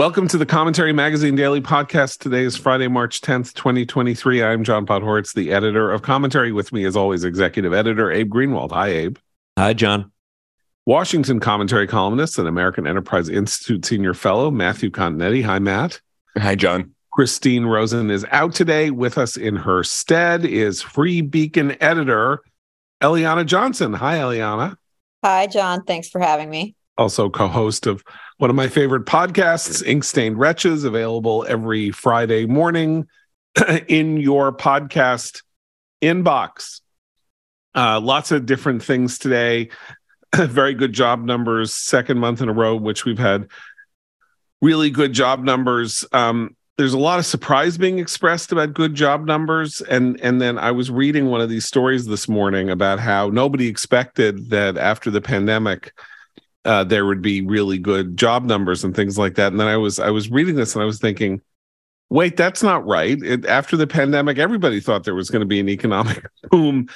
Welcome to the Commentary Magazine Daily Podcast. Today is Friday, March 10th, 2023. I'm John Podhoretz, the editor of Commentary. With me, as always, executive editor Abe Greenwald. Hi, Abe. Hi, John. Washington commentary columnist and American Enterprise Institute senior fellow Matthew Continetti. Hi, Matt. Hi, John. Christine Rosen is out today. With us in her stead is Free Beacon editor Eliana Johnson. Hi, Eliana. Hi, John. Thanks for having me. Also, co host of one of my favorite podcasts, Ink Stained Wretches, available every Friday morning in your podcast inbox. Uh, lots of different things today. Very good job numbers, second month in a row, which we've had really good job numbers. Um, there's a lot of surprise being expressed about good job numbers and and then i was reading one of these stories this morning about how nobody expected that after the pandemic uh, there would be really good job numbers and things like that and then i was i was reading this and i was thinking wait that's not right it, after the pandemic everybody thought there was going to be an economic boom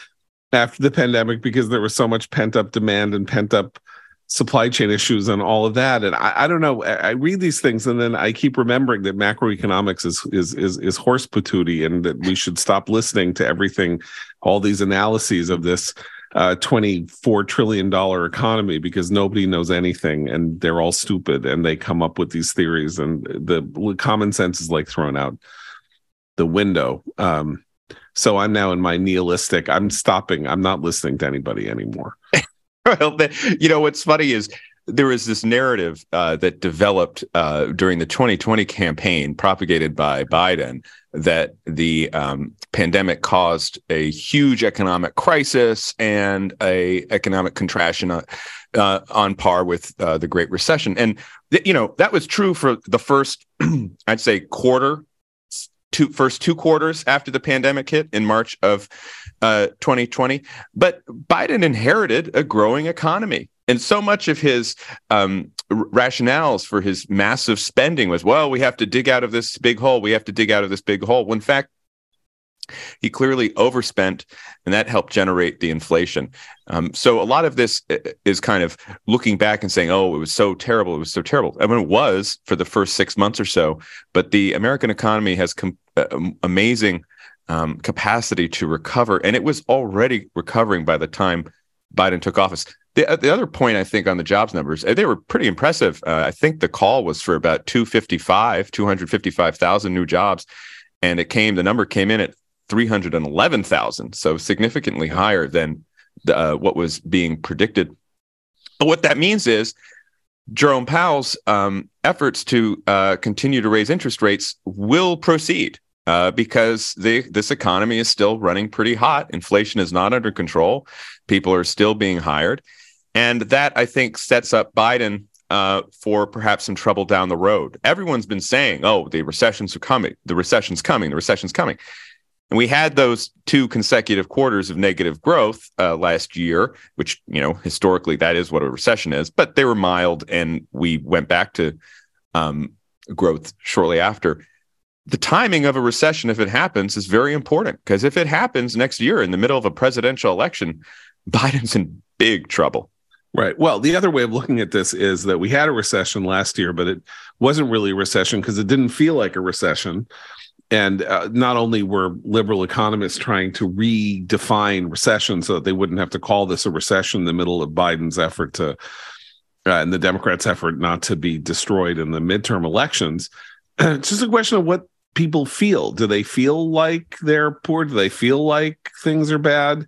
after the pandemic because there was so much pent up demand and pent up supply chain issues and all of that. And I, I don't know. I, I, read these things and then I keep remembering that macroeconomics is is is is horse patootie and that we should stop listening to everything, all these analyses of this uh, $24 trillion economy because nobody knows anything and they're all stupid and they come up with these theories and the common sense is like thrown out the window. Um, so I'm now in my nihilistic, I'm stopping, I'm not listening to anybody anymore. well, you know what's funny is there was this narrative uh, that developed uh, during the 2020 campaign, propagated by Biden, that the um, pandemic caused a huge economic crisis and a economic contraction uh, uh on par with uh, the Great Recession. And th- you know that was true for the first, I'd say, quarter two first two quarters after the pandemic hit in March of uh, 2020. But Biden inherited a growing economy. And so much of his um, rationales for his massive spending was, well, we have to dig out of this big hole. We have to dig out of this big hole. When in fact, he clearly overspent, and that helped generate the inflation. Um, so a lot of this uh, is kind of looking back and saying, "Oh, it was so terrible. It was so terrible." I mean, it was for the first six months or so, but the American economy has com- uh, amazing um, capacity to recover, and it was already recovering by the time Biden took office. The, uh, the other point I think on the jobs numbers, they were pretty impressive. Uh, I think the call was for about 255, 255,000 new jobs, and it came. The number came in at 311,000, so significantly higher than the, uh, what was being predicted. But what that means is Jerome Powell's um, efforts to uh, continue to raise interest rates will proceed uh, because the, this economy is still running pretty hot. Inflation is not under control. People are still being hired. And that, I think, sets up Biden uh, for perhaps some trouble down the road. Everyone's been saying, oh, the recessions are coming. The recession's coming. The recession's coming. And we had those two consecutive quarters of negative growth uh, last year, which, you know, historically that is what a recession is, but they were mild and we went back to um, growth shortly after. The timing of a recession, if it happens, is very important because if it happens next year in the middle of a presidential election, Biden's in big trouble. Right. Well, the other way of looking at this is that we had a recession last year, but it wasn't really a recession because it didn't feel like a recession and uh, not only were liberal economists trying to redefine recession so that they wouldn't have to call this a recession in the middle of Biden's effort to uh, and the Democrats' effort not to be destroyed in the midterm elections. it's just a question of what people feel. Do they feel like they're poor? Do they feel like things are bad?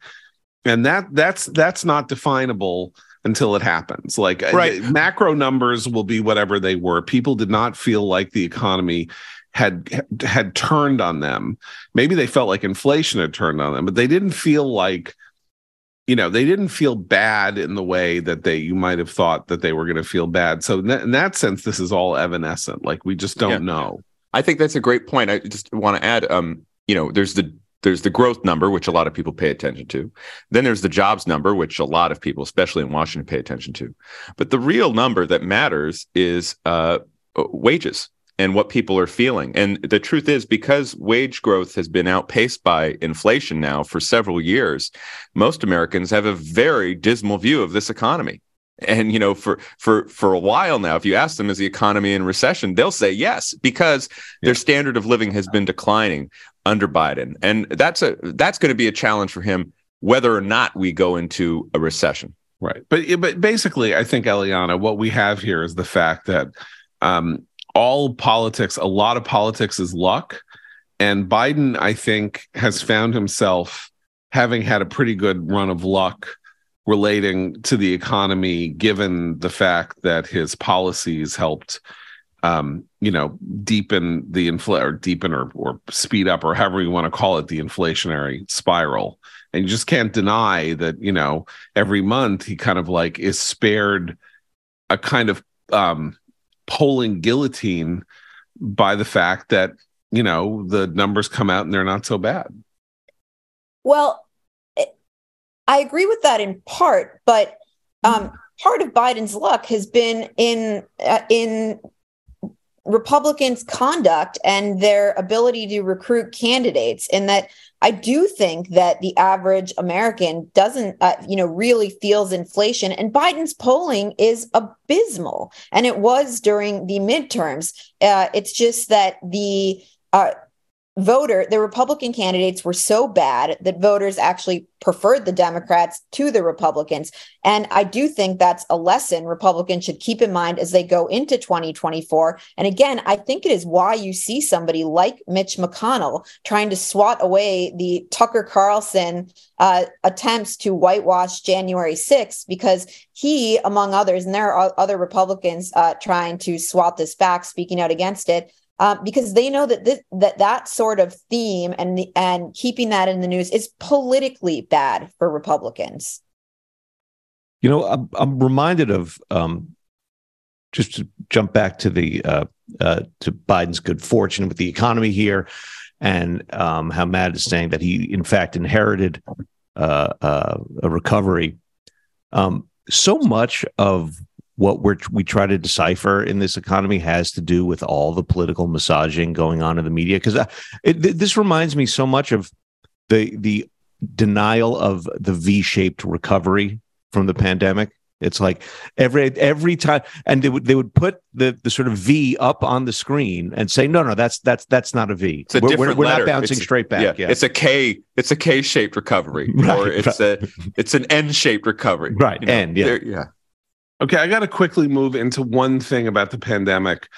And that that's that's not definable until it happens. Like uh, right. macro numbers will be whatever they were. People did not feel like the economy had had turned on them. Maybe they felt like inflation had turned on them, but they didn't feel like you know they didn't feel bad in the way that they you might have thought that they were going to feel bad. So in that, in that, sense this is all evanescent. Like we just don't yeah. know. I think that's a great point. I just want to add um you know there's the there's the growth number which a lot of people pay attention to. Then there's the jobs number which a lot of people especially in washington pay attention to. But the real number that matters is uh, wages and what people are feeling. And the truth is, because wage growth has been outpaced by inflation now for several years, most Americans have a very dismal view of this economy. And you know, for for for a while now, if you ask them, is the economy in recession, they'll say yes because yeah. their standard of living has been declining under Biden, and that's a that's going to be a challenge for him, whether or not we go into a recession. Right, but but basically, I think Eliana, what we have here is the fact that um, all politics, a lot of politics is luck, and Biden, I think, has found himself having had a pretty good run of luck relating to the economy, given the fact that his policies helped, um, you know, deepen the infl or deepen or, or speed up or however you want to call it the inflationary spiral. And you just can't deny that, you know, every month he kind of like is spared a kind of um, polling guillotine by the fact that, you know, the numbers come out and they're not so bad. Well, I agree with that in part, but um, part of Biden's luck has been in uh, in Republicans' conduct and their ability to recruit candidates. In that, I do think that the average American doesn't, uh, you know, really feels inflation. And Biden's polling is abysmal, and it was during the midterms. Uh, it's just that the uh, voter the republican candidates were so bad that voters actually preferred the democrats to the republicans. And i do think that's a lesson republicans should keep in mind as they go into 2024 and again i think it is why you see somebody like mitch mcconnell trying to swat away the tucker carlson uh, attempts to whitewash january 6th because he among others and there are other republicans uh, trying to swat this back speaking out against it uh, because they know that this, that that sort of theme and the, and keeping that in the news is politically bad for Republicans. You know, I'm, I'm reminded of um, just to jump back to the uh, uh, to Biden's good fortune with the economy here, and um, how Matt is saying that he in fact inherited uh, uh, a recovery. Um, so much of what we're we try to decipher in this economy has to do with all the political massaging going on in the media because uh, this reminds me so much of the the denial of the V-shaped recovery from the pandemic. It's like every every time, and they would they would put the the sort of V up on the screen and say, no, no, that's that's that's not a V. It's a we're, different we're, we're not bouncing it's, straight back. Yeah, yeah, it's a K. It's a K shaped recovery, right, or it's right. a it's an N shaped recovery. Right, you know, N. Yeah, yeah. Okay, I got to quickly move into one thing about the pandemic.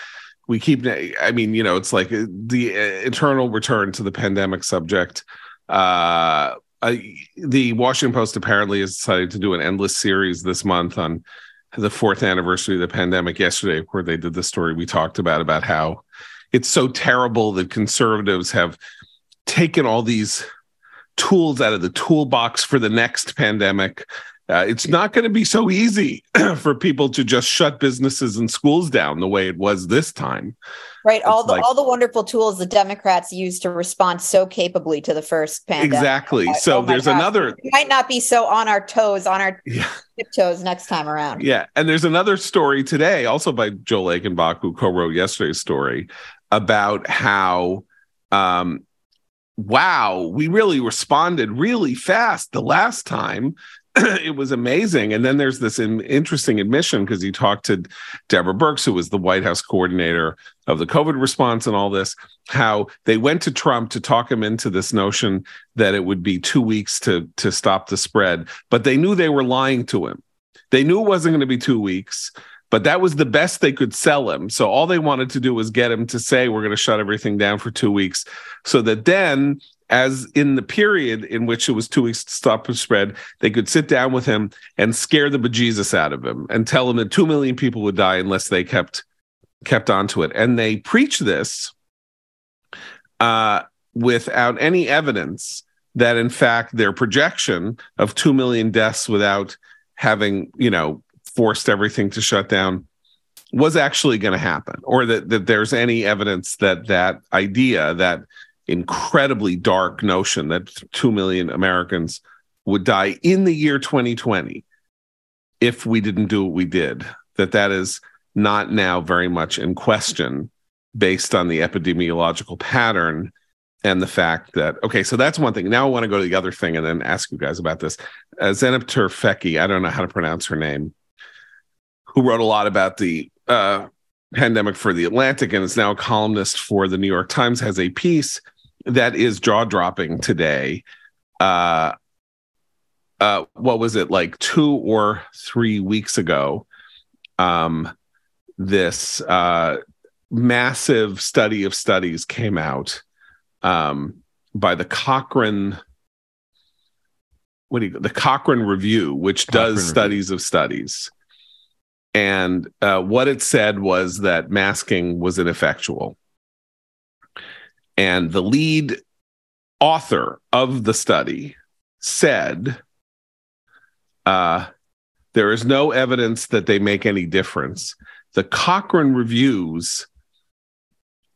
We keep, I mean, you know, it's like uh, the uh, eternal return to the pandemic subject. Uh, I, the Washington Post apparently has decided to do an endless series this month on the fourth anniversary of the pandemic. Yesterday, of course, they did the story we talked about about how it's so terrible that conservatives have taken all these tools out of the toolbox for the next pandemic uh, it's not going to be so easy for people to just shut businesses and schools down the way it was this time. Right. All the like, all the wonderful tools the Democrats used to respond so capably to the first pandemic. Exactly. Oh so oh there's gosh. another. We might not be so on our toes, on our yeah. tiptoes next time around. Yeah, and there's another story today, also by Joel Achenbach, who co-wrote yesterday's story, about how um, wow, we really responded really fast the last time it was amazing. And then there's this in, interesting admission because he talked to Deborah Birx, who was the White House coordinator of the COVID response and all this, how they went to Trump to talk him into this notion that it would be two weeks to, to stop the spread. But they knew they were lying to him. They knew it wasn't going to be two weeks but that was the best they could sell him. So all they wanted to do was get him to say, we're going to shut everything down for two weeks. So that then as in the period in which it was two weeks to stop the spread, they could sit down with him and scare the bejesus out of him and tell him that two million people would die unless they kept kept onto it. And they preach this uh, without any evidence that, in fact, their projection of two million deaths without having, you know, forced everything to shut down was actually going to happen, or that that there's any evidence that that idea that incredibly dark notion that 2 million Americans would die in the year 2020 if we didn't do what we did that that is not now very much in question based on the epidemiological pattern and the fact that okay so that's one thing. Now i want to go to the other thing and then ask you guys about this. Uh, Tufekci i don't know how to pronounce her name who wrote a lot about the uh, pandemic for the Atlantic and is now a columnist for the New York Times, has a piece that is jaw dropping today. Uh, uh, what was it like two or three weeks ago? Um, this uh, massive study of studies came out um, by the Cochrane. What do you the Cochrane Review, which Cochrane does Review. studies of studies, and uh, what it said was that masking was ineffectual, and the lead author of the study said uh, there is no evidence that they make any difference. The Cochrane Reviews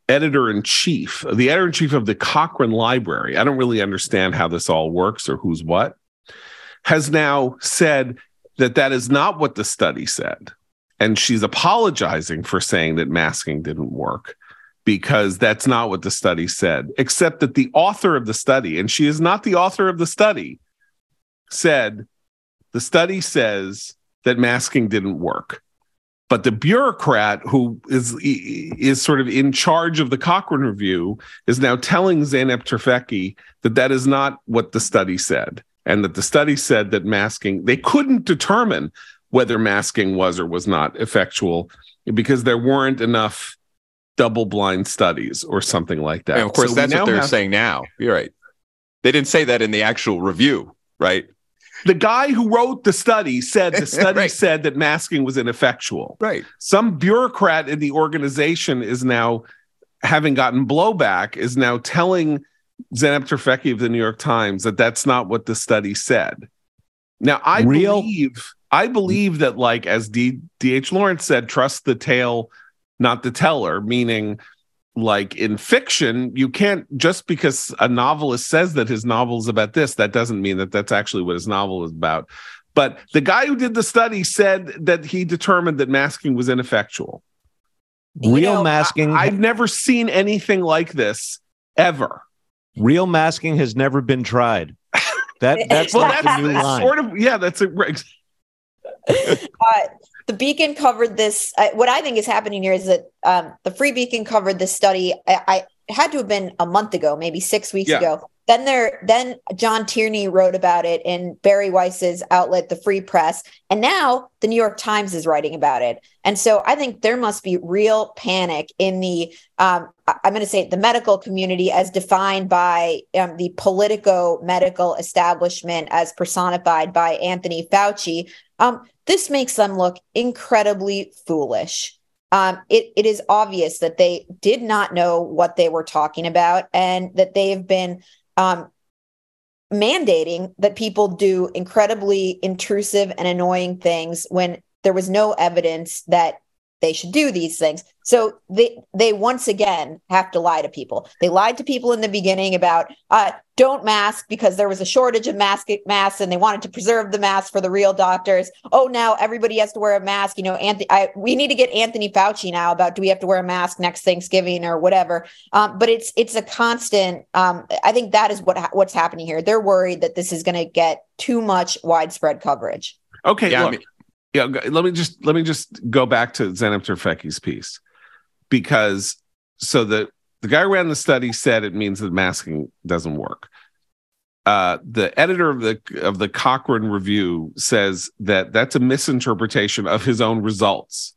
editor in chief, the editor in chief of the Cochrane Library, I don't really understand how this all works or who's what, has now said that that is not what the study said. And she's apologizing for saying that masking didn't work because that's not what the study said, except that the author of the study, and she is not the author of the study, said the study says that masking didn't work. But the bureaucrat who is is sort of in charge of the Cochrane Review is now telling Zeynep Tufekci that that is not what the study said, and that the study said that masking they couldn't determine whether masking was or was not effectual because there weren't enough double-blind studies or something like that. And of course, So that's what they're have- saying now. You're right. They didn't say that in the actual review, right? The guy who wrote the study said the study Right. said that masking was ineffectual. Right. some bureaucrat in the organization is now having gotten blowback is now telling Zeynep Tufekci of the New York Times that that's not what the study said. Now I Real- believe I believe that like as D DH Lawrence said trust the tale not the teller meaning like in fiction you can't just because a novelist says that his novel is about this that doesn't mean that that's actually what his novel is about but the guy who did the study said that he determined that masking was ineffectual. You Real know, masking, I've never seen anything like this ever. real masking has never been tried. That that's Well, like that's, the new that's line. sort of yeah. That's a uh, the Beacon covered this. Uh, what I think is happening here is that um, the Free Beacon covered this study. I, I had to have been a month ago, maybe six weeks Yeah. ago. Then there, then John Tierney wrote about it in Bari Weiss's outlet, the Free Press, and now the New York Times is writing about it. And so I think there must be real panic in the, um, I'm going to say the medical community as defined by um, the politico medical establishment as personified by Anthony Fauci. Um, this makes them look incredibly foolish. Um, it, it is obvious that they did not know what they were talking about and that they have been um, mandating that people do incredibly intrusive and annoying things when there was no evidence that they should do these things. So they they once again have to lie to people. They lied to people in the beginning about uh, don't mask because there was a shortage of mask masks and they wanted to preserve the mask for the real doctors. Oh, now everybody has to wear a mask. You know, Anthony, I, we need to get Anthony Fauci now about do we have to wear a mask next Thanksgiving or whatever. Um, but it's it's a constant. Um, I think that is what ha- what's happening here. They're worried that this is going to get too much widespread coverage. okay. Yeah, I mean- yeah. Let me just let me just go back to Zeynep Tufekci's piece because so the the guy who ran the study said it means that masking doesn't work. Uh, the editor of the of the Cochrane Review says that that's a misinterpretation of his own results.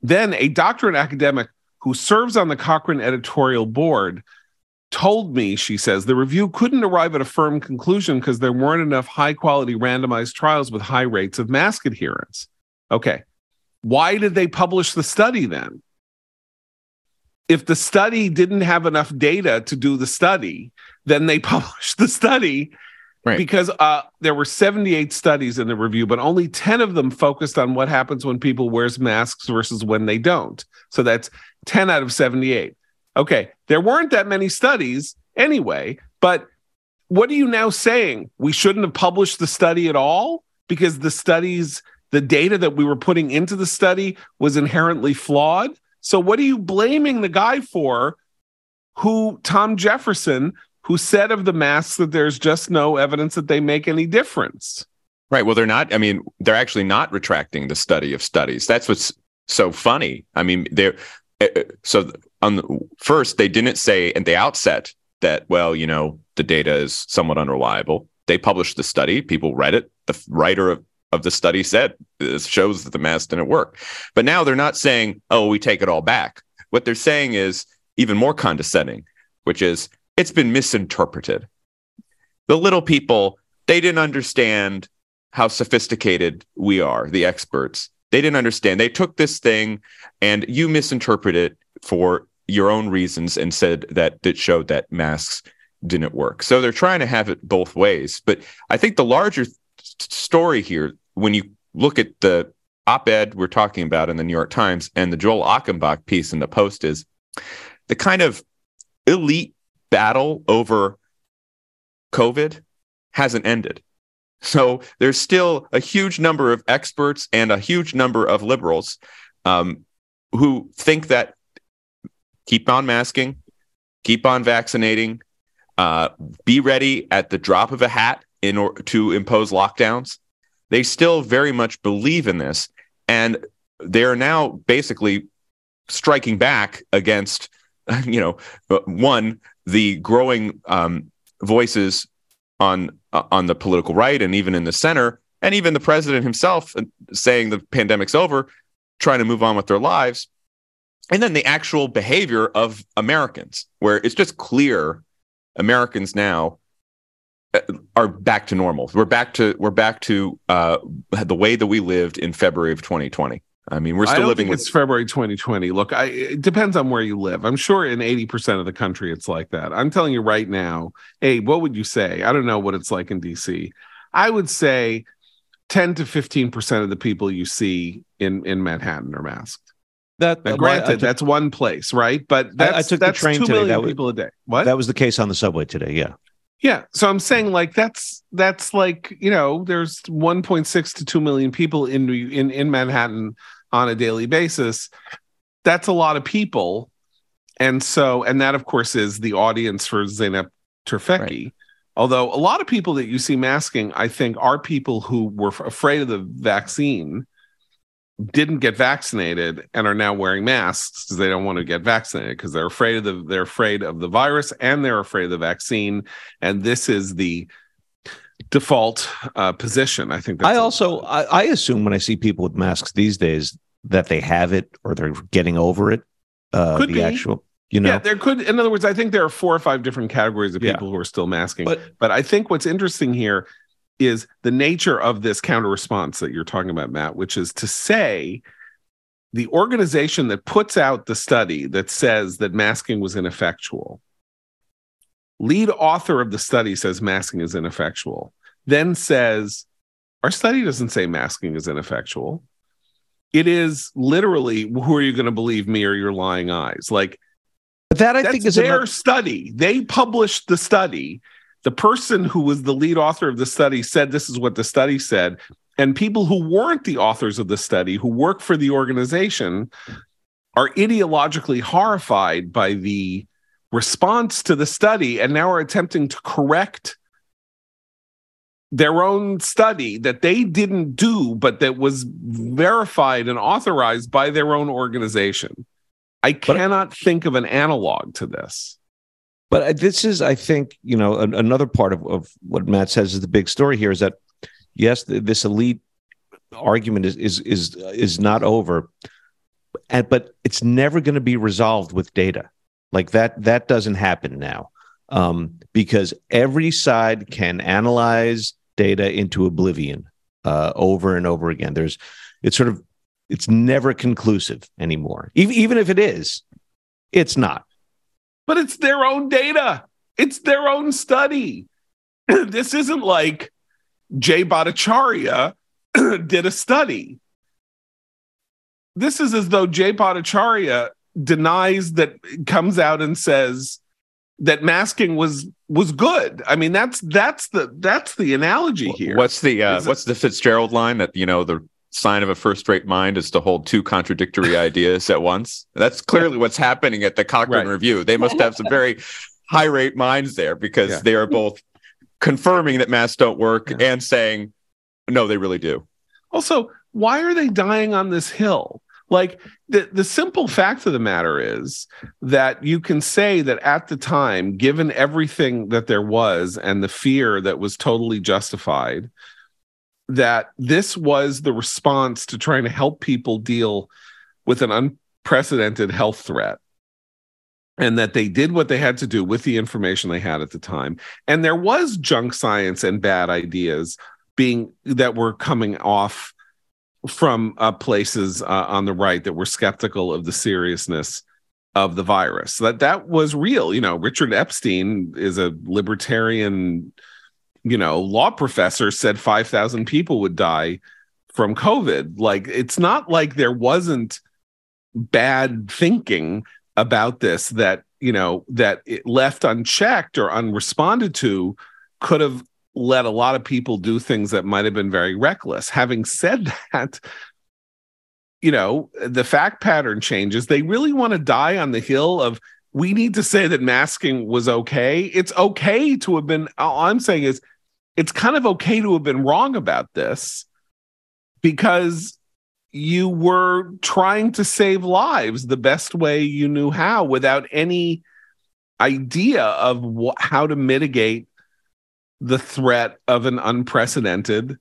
Then a doctorate academic who serves on the Cochrane editorial board told me, she says, the review couldn't arrive at a firm conclusion because there weren't enough high quality randomized trials with high rates of mask adherence. Okay. Why did they publish the study then? If the study didn't have enough data to do the study, then they published the study Right. because uh, there were 78 studies in the review, but only 10 of them focused on what happens when people wears masks versus when they don't. So that's 10 out of 78. Okay, there weren't that many studies anyway, but what are you now saying? We shouldn't have published the study at all because the studies, the data that we were putting into the study was inherently flawed. So what are you blaming the guy for who Tom Jefferson who said of the masks that there's just no evidence that they make any difference? Right. Well, they're not. I mean, they're actually not retracting the study of studies. That's what's so funny. I mean, they're uh, uh, so on the first they didn't say at the outset that well, you know, the data is somewhat unreliable. They published the study. People read it. The writer of of the study said this shows that the mask didn't work. But now they're not saying, oh, we take it all back. What they're saying is even more condescending, which is it's been misinterpreted. The little people, they didn't understand how sophisticated we are, the experts. They didn't understand. They took this thing and you misinterpreted it for your own reasons and said that it showed that masks didn't work. So they're trying to have it both ways. But I think the larger th- story here when you look at the op-ed we're talking about in the New York Times and the Joel Achenbach piece in the Post is the kind of elite battle over COVID hasn't ended. So there's still a huge number of experts and a huge number of liberals um, who think that keep on masking, keep on vaccinating, uh, be ready at the drop of a hat in order to impose lockdowns they still very much believe in this. And they're now basically striking back against, you know, one, the growing um, voices on uh, on the political right and even in the center, and even the president himself uh, saying the pandemic's over, trying to move on with their lives. And then the actual behavior of Americans, where it's just clear Americans now uh, are back to normal. We're back to we're back to uh, the way that we lived in February of 2020. I mean, we're still living. with... It's February 2020. Look, I, it depends on where you live. I'm sure in 80 percent of the country it's like that. I'm telling you right now. Hey, what would you say? I don't know what it's like in DC. I would say 10 to 15 percent of the people you see in in Manhattan are masked. That now, granted, took, that's one place, right? But that's, I, I took that's the train two today. That was, people a day. What? That was the case on the subway today. Yeah. Yeah. So I'm saying like that's that's like, you know, there's 1.6 to 2 million people in in in Manhattan on a daily basis. That's a lot of people. And so and that of course is the audience for Zeynep Tufekci. Right. Although a lot of people that you see masking, I think, are people who were afraid of the vaccine didn't get vaccinated and are now wearing masks because they don't want to get vaccinated because they're afraid of the they're afraid of the virus and they're afraid of the vaccine and this is the default uh, position i think i also I, I, assume when i see people with masks these days that they have it or they're getting over it uh could the be. actual you know yeah there could in other words i think there are four or five different categories of people yeah. who are still masking but, but i think what's interesting here is the nature of this counter response that you're talking about, Matt, which is to say the organization that puts out the study that says that masking was ineffectual, lead author of the study says masking is ineffectual, then says, Our study doesn't say masking is ineffectual. It is literally, who are you going to believe, me or your lying eyes? Like, that I think is their another- study. They published the study the person who was the lead author of the study said this is what the study said and people who weren't the authors of the study who work for the organization are ideologically horrified by the response to the study and now are attempting to correct their own study that they didn't do but that was verified and authorized by their own organization. I cannot but, think of an analog to this but this is, I think, you know, an, another part of, of what Matt says is the big story here is that yes, this elite argument is is is is not over, and but it's never going to be resolved with data. Like that that doesn't happen now, um, because every side can analyze data into oblivion uh, over and over again. There's it's sort of it's never conclusive anymore. Even even if it is, it's not but it's their own data. It's their own study. this isn't like Jay Bhattacharya did a study. This is as though Jay Bhattacharya denies that comes out and says that masking was was good. I mean, that's that's the that's the analogy here. What's the uh, what's the Fitzgerald line that you know the sign of a first-rate mind is to hold two contradictory ideas at once. That's clearly what's happening at the Cochrane right. Review. They must have some very high-rate minds there because yeah. they are both confirming that masks don't work yeah. and saying No, they really do. Also, why are they dying on this hill? Like the, the simple fact of the matter is that you can say that at the time, given everything that there was and the fear that was totally justified, that this was the response to trying to help people deal with an unprecedented health threat. And that they did what they had to do with the information they had at the time. And there was junk science and bad ideas being that were coming off from uh, places uh, on the right that were skeptical of the seriousness of the virus. That that was real. You know richard epstein is a libertarian you know law professor said 5000 people would die from covid. Like it's not like there wasn't bad thinking about this that you know that it left unchecked or unresponded to could have let a lot of people do things that might have been very reckless. Having said that you know the fact pattern changes. They really want to die on the hill of we need to say that masking was okay. It's okay to have been all i'm saying is it's kind of okay to have been wrong about this because you were trying to save lives the best way you knew how without any idea of wh- how to mitigate the threat of an unprecedented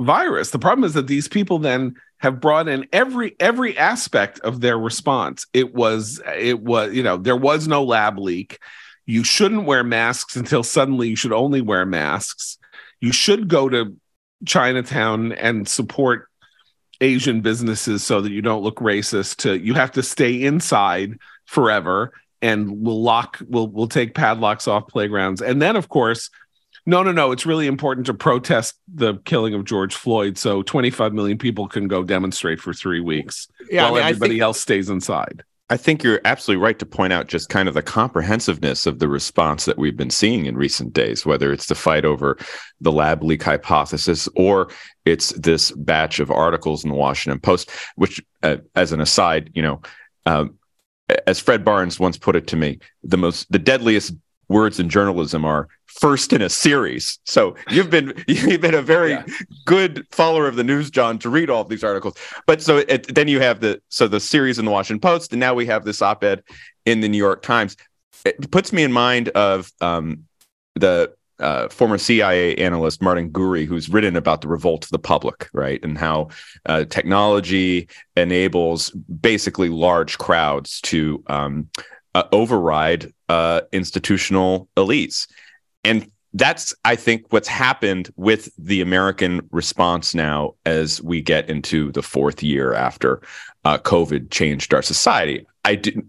virus. The problem is that these people then have brought in every every aspect of their response. It was it was you know there was no lab leak you shouldn't wear masks until suddenly you should only wear masks you should go to chinatown and support Asian businesses so that you don't look racist to you have to stay inside forever and we'll lock we'll we'll take padlocks off playgrounds. And then of course, no, no, no, it's really important to protest the killing of George Floyd so 25 million people can go demonstrate for 3 weeks yeah, while I mean, everybody think, else stays inside. I think you're absolutely right to point out just kind of the comprehensiveness of the response that we've been seeing in recent days, whether it's the fight over the lab leak hypothesis or it's this batch of articles in the Washington Post, which, uh, as an aside, you know, um, as Fred Barnes once put it to me, the most, the deadliest words in journalism are first in a series. So you've been you've been a very yeah. good follower of the news, John, to read all of these articles. But so it, then you have the so the series in the Washington Post, and now we have this op-ed in the New York Times. It puts me in mind of um, the uh, former CIA analyst Martin Gurri, who's written about the revolt of the public, right, and how uh, technology enables basically large crowds to um, uh, override uh, institutional elites. And that's, I think, what's happened with the American response now as we get into the fourth year after uh, COVID changed our society. I didn't.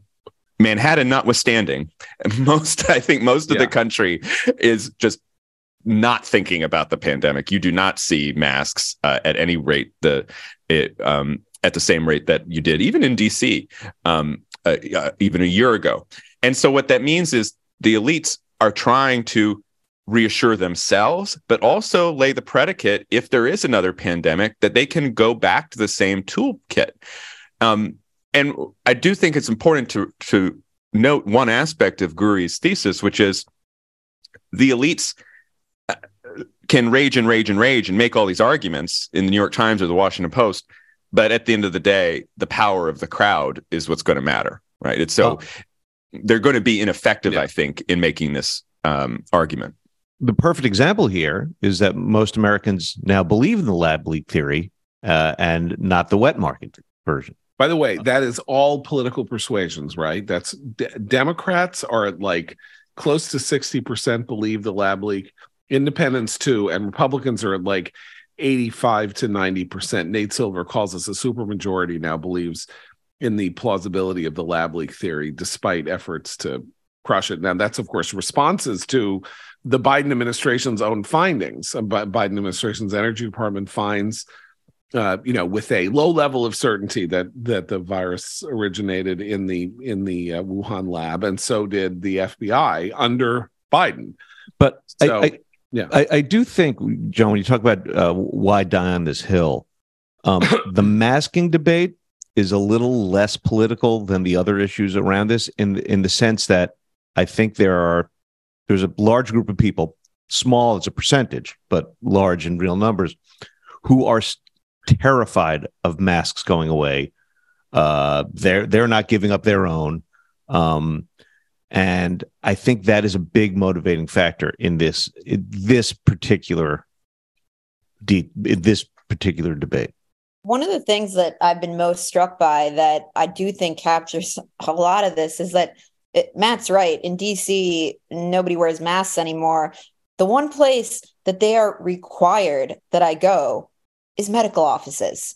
Manhattan notwithstanding, most I think most of yeah. the country is just not thinking about the pandemic. You do not see masks uh, at any rate the it, um, at the same rate that you did even in DC um, uh, even a year ago. And so what that means is the elites are trying to reassure themselves, but also lay the predicate if there is another pandemic that they can go back to the same toolkit. Um, and I do think it's important to to note one aspect of Gurri's thesis, which is the elites uh, can rage and rage and rage and make all these arguments in the New York Times or the Washington Post, but at the end of the day, the power of the crowd is what's going to matter, right? It's so oh. they're going to be ineffective, yeah. I think, in making this um, argument the perfect example here is that most Americans now believe in the lab leak theory uh, and not the wet market version. By the way, that is all political persuasions, right? That's d- Democrats are like close to 60% believe the lab leak, independents too, and Republicans are like 85 to 90%. Nate Silver calls us a supermajority now believes in the plausibility of the lab leak theory, despite efforts to crush it. Now, that's of course responses to the Biden administration's own findings. Uh, Biden administration's Energy Department finds, uh, you know, with a low level of certainty that that the virus originated in the in the uh, Wuhan lab, and so did the FBI under Biden. But so, I, I, yeah, I, I, do think, John, when you talk about uh, why die on this hill, um, the masking debate is a little less political than the other issues around this, in in the sense that I think there are there's a large group of people small as a percentage, but large in real numbers, who are terrified of masks going away. Uh, they're they're not giving up their own, um, and I think that is a big motivating factor in this in this particular this particular debate. One of the things that I've been most struck by that I do think captures a lot of this is that it, Matt's right. In DC, nobody wears masks anymore. The one place that they are required that I go is medical offices,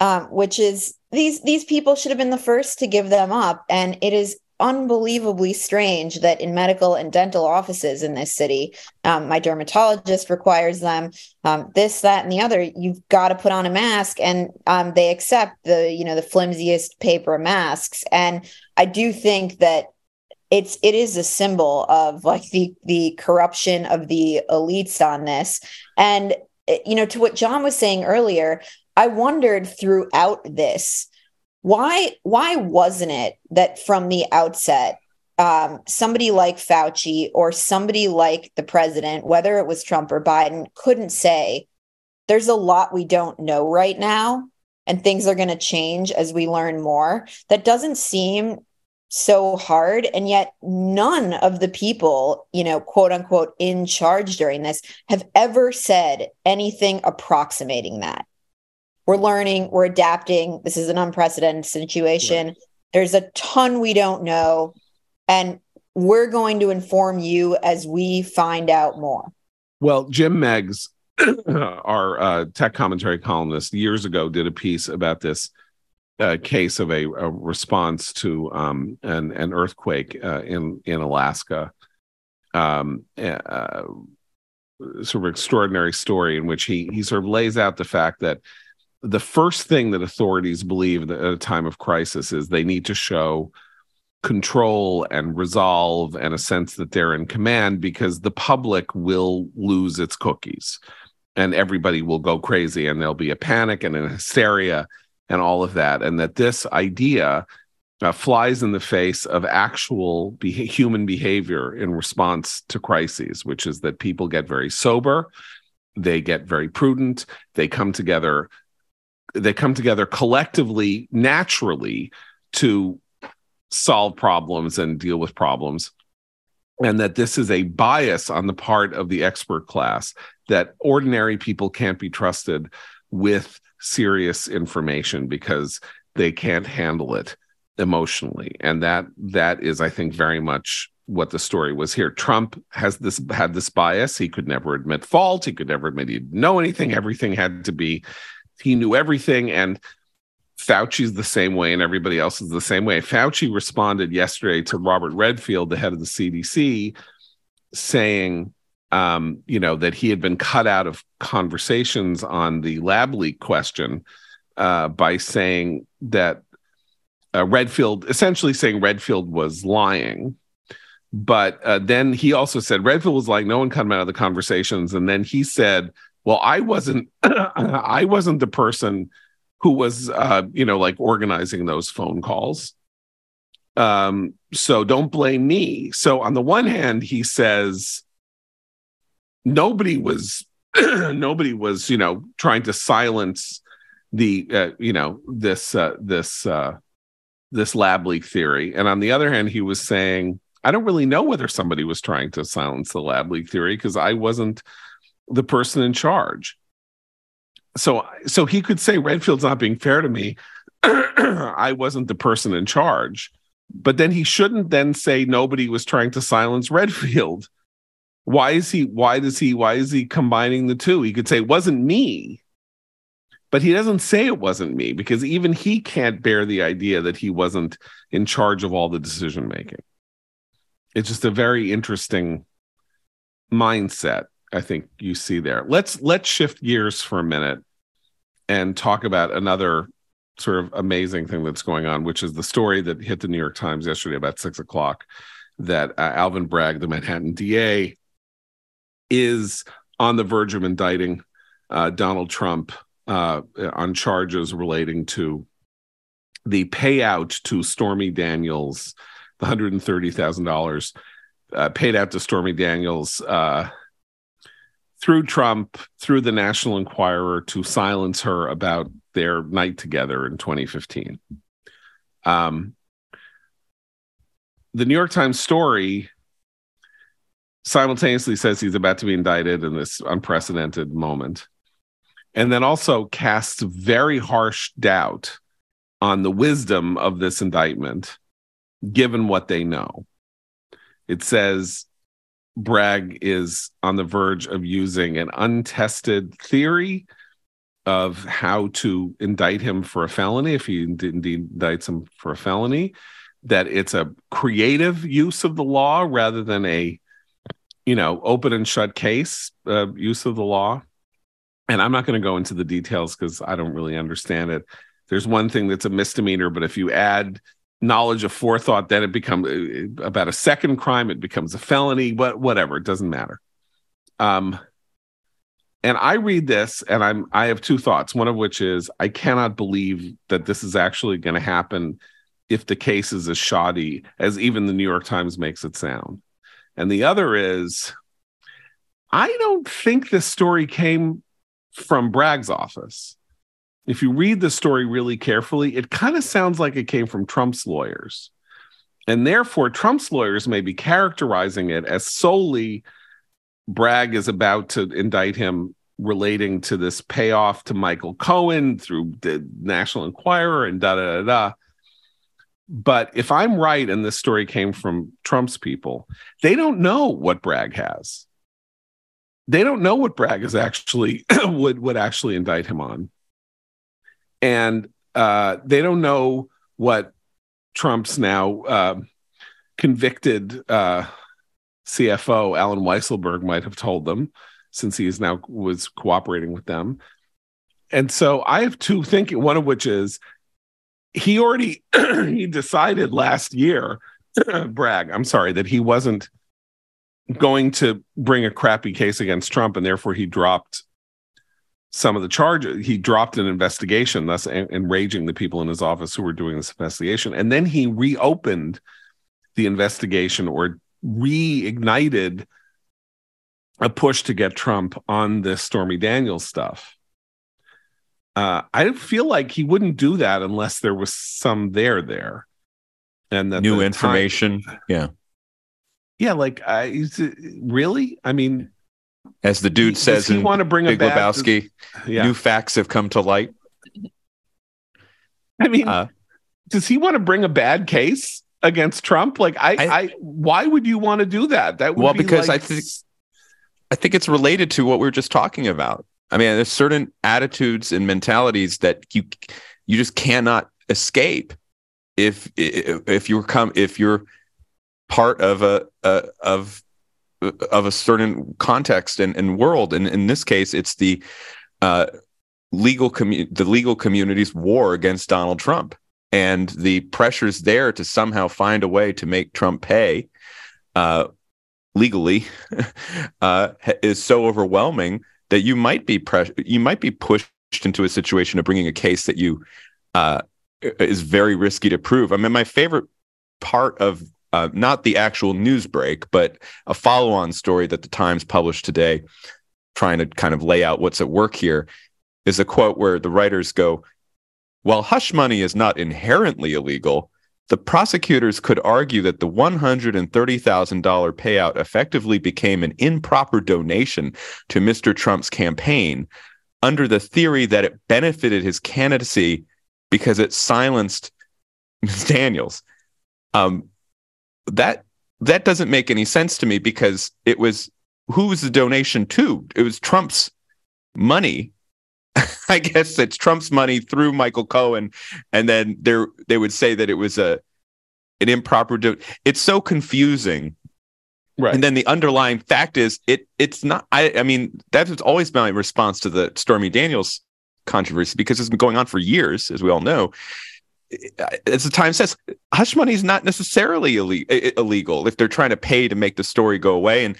um, which is these these people should have been the first to give them up, and it is unbelievably strange that in medical and dental offices in this city, um, my dermatologist requires them. Um, this, that, and the other. You've got to put on a mask, and um, they accept the you know the flimsiest paper masks. And I do think that it's it is a symbol of like the the corruption of the elites on this and eh, you know to what john was saying earlier i wondered throughout this why why wasn't it that from the outset um, somebody like fauci or somebody like the president whether it was trump or biden couldn't say there's a lot we don't know right now and things are going to change as we learn more. That doesn't seem so hard and yet none of the people you know quote unquote in charge during this have ever said anything approximating that we're learning we're adapting this is an unprecedented situation right. there's a ton we don't know and we're going to inform you as we find out more well Jim Meigs our uh, tech commentary columnist years ago did a piece about this uh, case of a, a response to um, an, an earthquake uh, in in Alaska. Um, uh, sort of extraordinary story in which he he sort of lays out the fact that the first thing that authorities believe at a time of crisis is they need to show control and resolve and a sense that they're in command because the public will lose its cookies and everybody will go crazy and there'll be a panic and a hysteria and all of that, and that this idea uh, flies in the face of actual be- human behavior in response to crises, which is that people get very sober, they get very prudent, they come together, they come together collectively, naturally, to solve problems and deal with problems. And that this is a bias on the part of the expert class that ordinary people can't be trusted with serious information because they can't handle it emotionally. And that that is i think very much what the story was here. Trump has this had this bias. He could never admit fault. He could never admit he didn't know anything. Everything had to be he knew everything and fauci's the same way and everybody else is the same way fauci responded yesterday to robert redfield the head of the cdc saying um, you know, that he had been cut out of conversations on the lab leak question uh, by saying that uh, Redfield, essentially saying Redfield was lying. But uh, then he also said Redfield was like, no one cut him out of the conversations. And then he said, well, I wasn't, I wasn't the person who was, uh, you know, like organizing those phone calls. Um, so don't blame me. So on the one hand, he says, nobody was nobody was you know trying to silence the uh, you know this uh, this uh, this lab leak theory and on the other hand he was saying i don't really know whether somebody was trying to silence the lab leak theory because i wasn't the person in charge. So so he could say redfield's not being fair to me. I wasn't the person in charge. But then he shouldn't then say nobody was trying to silence redfield. Why is he why does he why is he combining the two? He could say it wasn't me. But he doesn't say it wasn't me because even he can't bear the idea that he wasn't in charge of all the decision making it's just a very interesting mindset i think you see there. Let's let's shift gears for a minute and talk about another sort of amazing thing that's going on which is the story that hit the new york times yesterday about six o'clock that uh, alvin bragg the manhattan da is on the verge of indicting uh, Donald Trump uh, on charges relating to the payout to Stormy Daniels, the hundred and thirty thousand uh, dollars paid out to Stormy Daniels uh, through Trump, through the National Enquirer to silence her about their night together in 2015. Um, the New York Times story simultaneously says he's about to be indicted in this unprecedented moment, and then also casts very harsh doubt on the wisdom of this indictment, given what they know. It says Bragg is on the verge of using an untested theory of how to indict him for a felony if he indeed indicts him for a felony that it's a creative use of the law rather than a you know open and shut case uh, use of the law. And i'm not going to go into the details because i don't really understand it. There's one thing that's a misdemeanor but if you add knowledge of forethought then it becomes uh, about a second crime it becomes a felony but whatever it doesn't matter um and I read this and I'm I have two thoughts. One of which is I cannot believe that this is actually going to happen if the case is as shoddy as even the New York Times makes it sound. And the other is I don't think this story came from Bragg's office. If you read the story really carefully, it kind of sounds like it came from Trump's lawyers. And therefore, Trump's lawyers may be characterizing it as solely Bragg is about to indict him relating to this payoff to Michael Cohen through the National Enquirer and da da da da. But if I'm right and this story came from Trump's people, they don't know what Bragg has. They don't know what Bragg is actually would would actually indict him on, and uh, they don't know what Trump's now uh, convicted uh, CFO Allen Weisselberg might have told them, since he is now was cooperating with them. And so I have two thinking. One of which is he already he decided last year, Bragg. I'm sorry that he wasn't going to bring a crappy case against Trump, and therefore he dropped some of the charges. He dropped an investigation, thus enraging the people in his office who were doing this investigation. And then he reopened the investigation or reignited a push to get Trump on this Stormy Daniels stuff. Uh, I feel like he wouldn't do that unless there was some there there, and that new information. Time, yeah, yeah. Like, I really. I mean, as the dude says, he want to bring Big Lebowski. Yeah. New facts have come to light. I mean, uh, does he want to bring a bad case? against Trump? Like, I, I, I why would you want to do that? That would well, be because like... I think I think it's related to what we are just talking about. I mean, there's certain attitudes and mentalities that you you just cannot escape if if you're come if you're part of a, a of of a certain context and, and world. And in this case, it's the uh, legal commu- the legal community's war against Donald Trump and the pressures there to somehow find a way to make Trump pay uh, legally uh, is so overwhelming that you might be pres- you might be pushed into a situation of bringing a case that you uh, is very risky to prove. I mean, my favorite part of uh, not the actual news break, but a follow-on story that the Times published today, trying to kind of lay out what's at work here, is a quote where the writers go, while hush money is not inherently illegal, the prosecutors could argue that the $130,000 payout effectively became an improper donation to Mr. Trump's campaign under the theory that it benefited his candidacy because it silenced Ms. Daniels. Um, that that doesn't make any sense to me because it was who was the donation to? It was Trump's money I guess it's Trump's money through Michael Cohen, and then there they would say that it was a an improper. Do- it's so confusing, right? And then the underlying fact is it it's not. I I mean that's always been my response to the Stormy Daniels controversy because it's been going on for years, as we all know. As the Times says, hush money is not necessarily illegal if they're trying to pay to make the story go away. And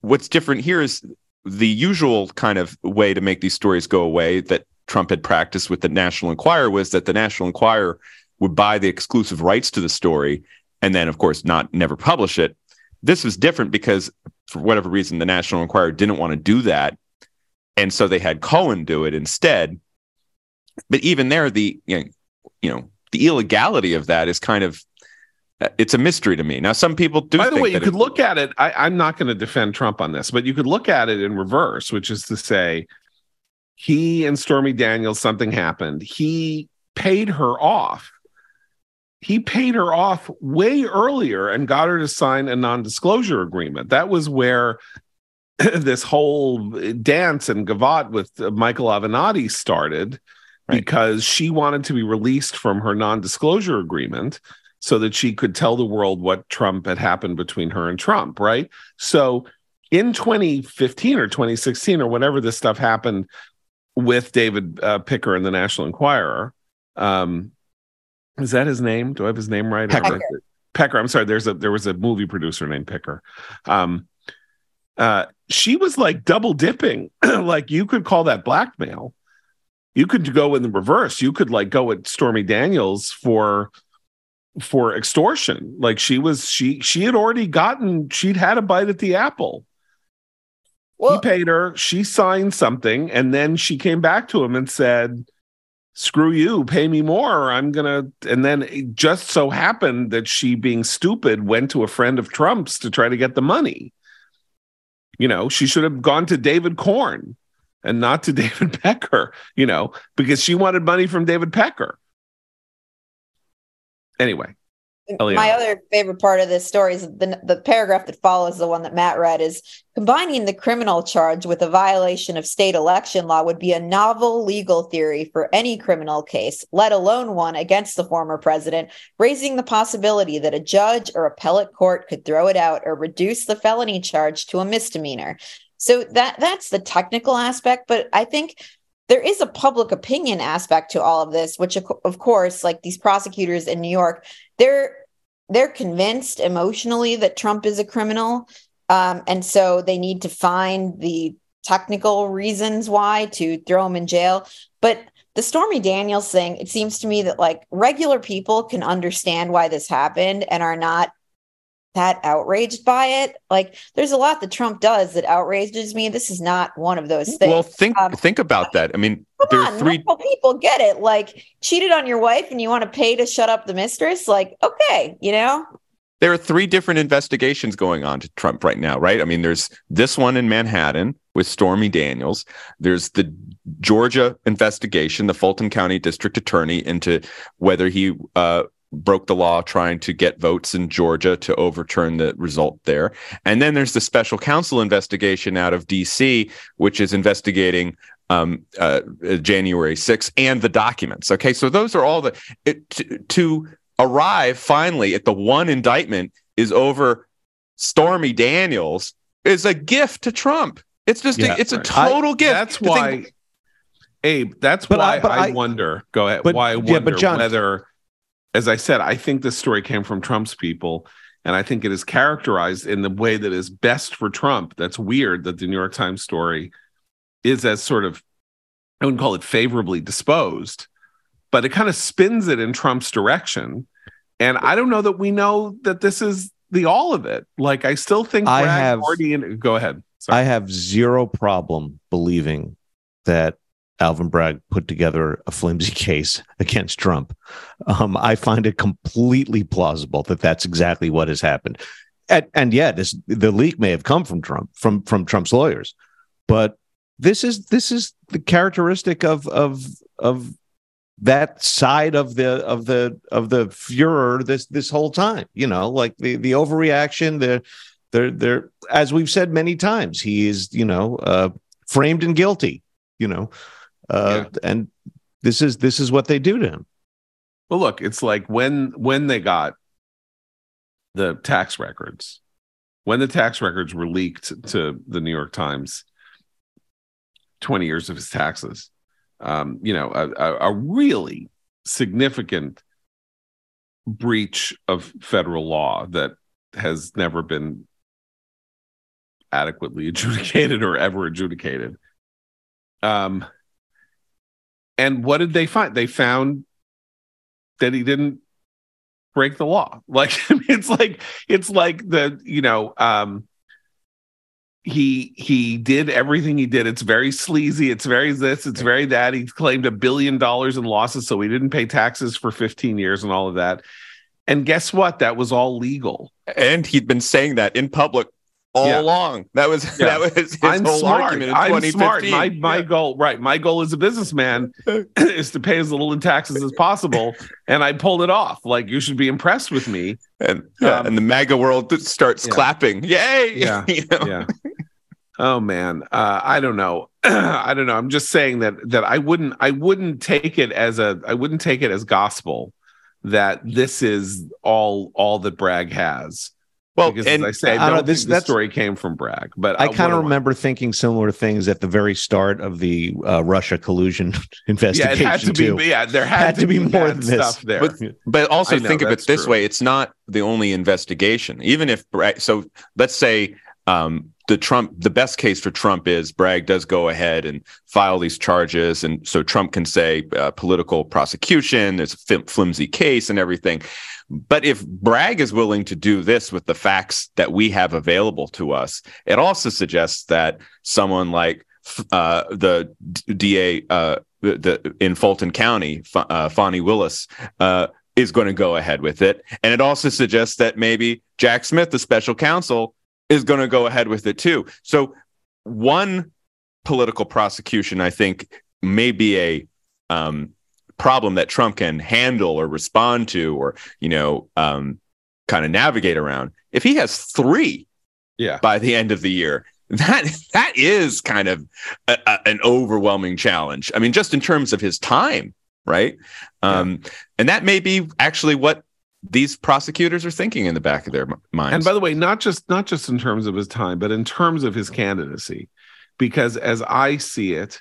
what's different here is the usual kind of way to make these stories go away that Trump had practiced with the National Enquirer was that the National Enquirer would buy the exclusive rights to the story and then, of course, not never publish it. This was different because for whatever reason, the National Enquirer didn't want to do that, and so they had Cohen do it instead. But even there, the you know, you know the illegality of that is kind of it's a mystery to me. Now, some people do. By the way, you could look at it. I, am not going to defend Trump on this, but you could look at it in reverse, which is to say, he and Stormy Daniels, something happened. He paid her off. He paid her off way earlier and got her to sign a non-disclosure agreement. That was where this whole dance and gavotte with Michael Avenatti started right. because she wanted to be released from her non-disclosure agreement so that she could tell the world what Trump had happened between her and Trump, right? So in 2015 or 2016 or whenever this stuff happened with David uh, Picker and the National Enquirer, um, is that his name? Do I have his name right? Pecker. Pecker. I'm sorry. There's a there was a movie producer named Picker. Um, uh, she was like double dipping. like you could call that blackmail. You could go in the reverse. You could like go at Stormy Daniels for for extortion. Like she was she she had already gotten she'd had a bite at the apple. Well, he paid her, she signed something, and then she came back to him and said, Screw you, pay me more. I'm gonna and then it just so happened that she being stupid went to a friend of Trump's to try to get the money. You know, she should have gone to David Corn and not to David Pecker, you know, because she wanted money from David Pecker. Anyway, Eliana. my other favorite part of this story is the, the paragraph that follows the one that Matt read is combining the criminal charge with a violation of state election law would be a novel legal theory for any criminal case, let alone one against the former president, raising the possibility that a judge or appellate court could throw it out or reduce the felony charge to a misdemeanor. So that that's the technical aspect, but I think there is a public opinion aspect to all of this which of course like these prosecutors in new york they're they're convinced emotionally that trump is a criminal um, and so they need to find the technical reasons why to throw him in jail. But the stormy daniels thing it seems to me that like regular people can understand why this happened and are not that outraged by it. Like there's a lot that Trump does that outrages me. This is not one of those things. Well, think um, think about that. I mean, there on, are three people get it. Like cheated on your wife and you want to pay to shut up the mistress. Like okay, you know. There are three different investigations going on to Trump right now, right? I mean, there's this one in Manhattan with Stormy Daniels. There's the Georgia investigation, the Fulton County District Attorney into whether he uh, broke the law trying to get votes in Georgia to overturn the result there. And then there's the special counsel investigation out of DC, which is investigating um, uh, January 6th and the documents. Okay, so those are all the it, to, to arrive finally at the one indictment is over Stormy Daniels is a gift to Trump. It's just yeah, a, it's right. a total I, gift. That's why. Think, Abe, that's but why I, I, I, wonder. Go ahead. But, why I wonder yeah, but John, whether as I said, I think this story came from Trump's people. And I think it is characterized in the way that is best for Trump. That's weird that the New York Times story is as sort of, I wouldn't call it favorably disposed, but it kind of spins it in Trump's direction. And I don't know that we know that this is the all of it. Like, I still think I have already go ahead. Sorry. I have zero problem believing that Alvin Bragg put together a flimsy case against Trump. Um, I find it completely plausible that that's exactly what has happened. And, and yeah, this the leak may have come from Trump, from from Trump's lawyers, but this is this is the characteristic of of of that side of the of the of the furor this this whole time. You know, like the the overreaction, the they're they're as we've said many times, he is you know uh, framed and guilty. You know, uh, yeah. and this is this is what they do to him. Well, look, it's like when when they got the tax records, when the tax records were leaked to the New York Times, twenty years of his taxes, um, you know, a, a really significant breach of federal law that has never been adequately adjudicated or ever adjudicated. Um, and what did they find? They found that he didn't break the law. Like it's like it's like the you know um, he he did everything he did. It's very sleazy. It's very this. It's very that. He claimed a billion dollars in losses, so he didn't pay taxes for 15 years and all of that. And guess what? That was all legal. And he'd been saying that in public all yeah. along. That was yeah. that was his I'm whole smart. argument in I'm smart. My my yeah. goal, right? My goal as a businessman is to pay as little in taxes as possible, and I pulled it off. Like you should be impressed with me. And yeah, um, and the MAGA world starts clapping. Yay! Yeah, you know? yeah. Oh man, uh, I don't know. I don't know. I'm just saying that that I wouldn't I wouldn't take it as a I wouldn't take it as gospel that this is all all that Bragg has. Well, because and as I say, I don't, this the story came from Bragg, but I kind of remember I? thinking similar things at the very start of the uh, Russia collusion investigation. Yeah, it had to too. be. Yeah, there had, had to, to, be, be more than this. there. But, but also know, think of it this true. way: it's not the only investigation. Even if Bragg, so, let's say um, the Trump, the best case for Trump is Bragg does go ahead and file these charges, and so Trump can say uh, political prosecution. There's a flimsy case and everything. But if Bragg is willing to do this with the facts that we have available to us, it also suggests that someone like uh, the DA uh, the, in Fulton County, uh, Fani Willis, uh, is going to go ahead with it. And it also suggests that maybe Jack Smith, the special counsel, is going to go ahead with it too. So one political prosecution, I think, may be a um, problem that Trump can handle or respond to, or you know, um, kind of navigate around. If he has three, yeah, by the end of the year, that that is kind of a, a, an overwhelming challenge. I mean, just in terms of his time, right? Um, yeah. And that may be actually what these prosecutors are thinking in the back of their minds. And by the way, not just not just in terms of his time, but in terms of his candidacy, because as I see it,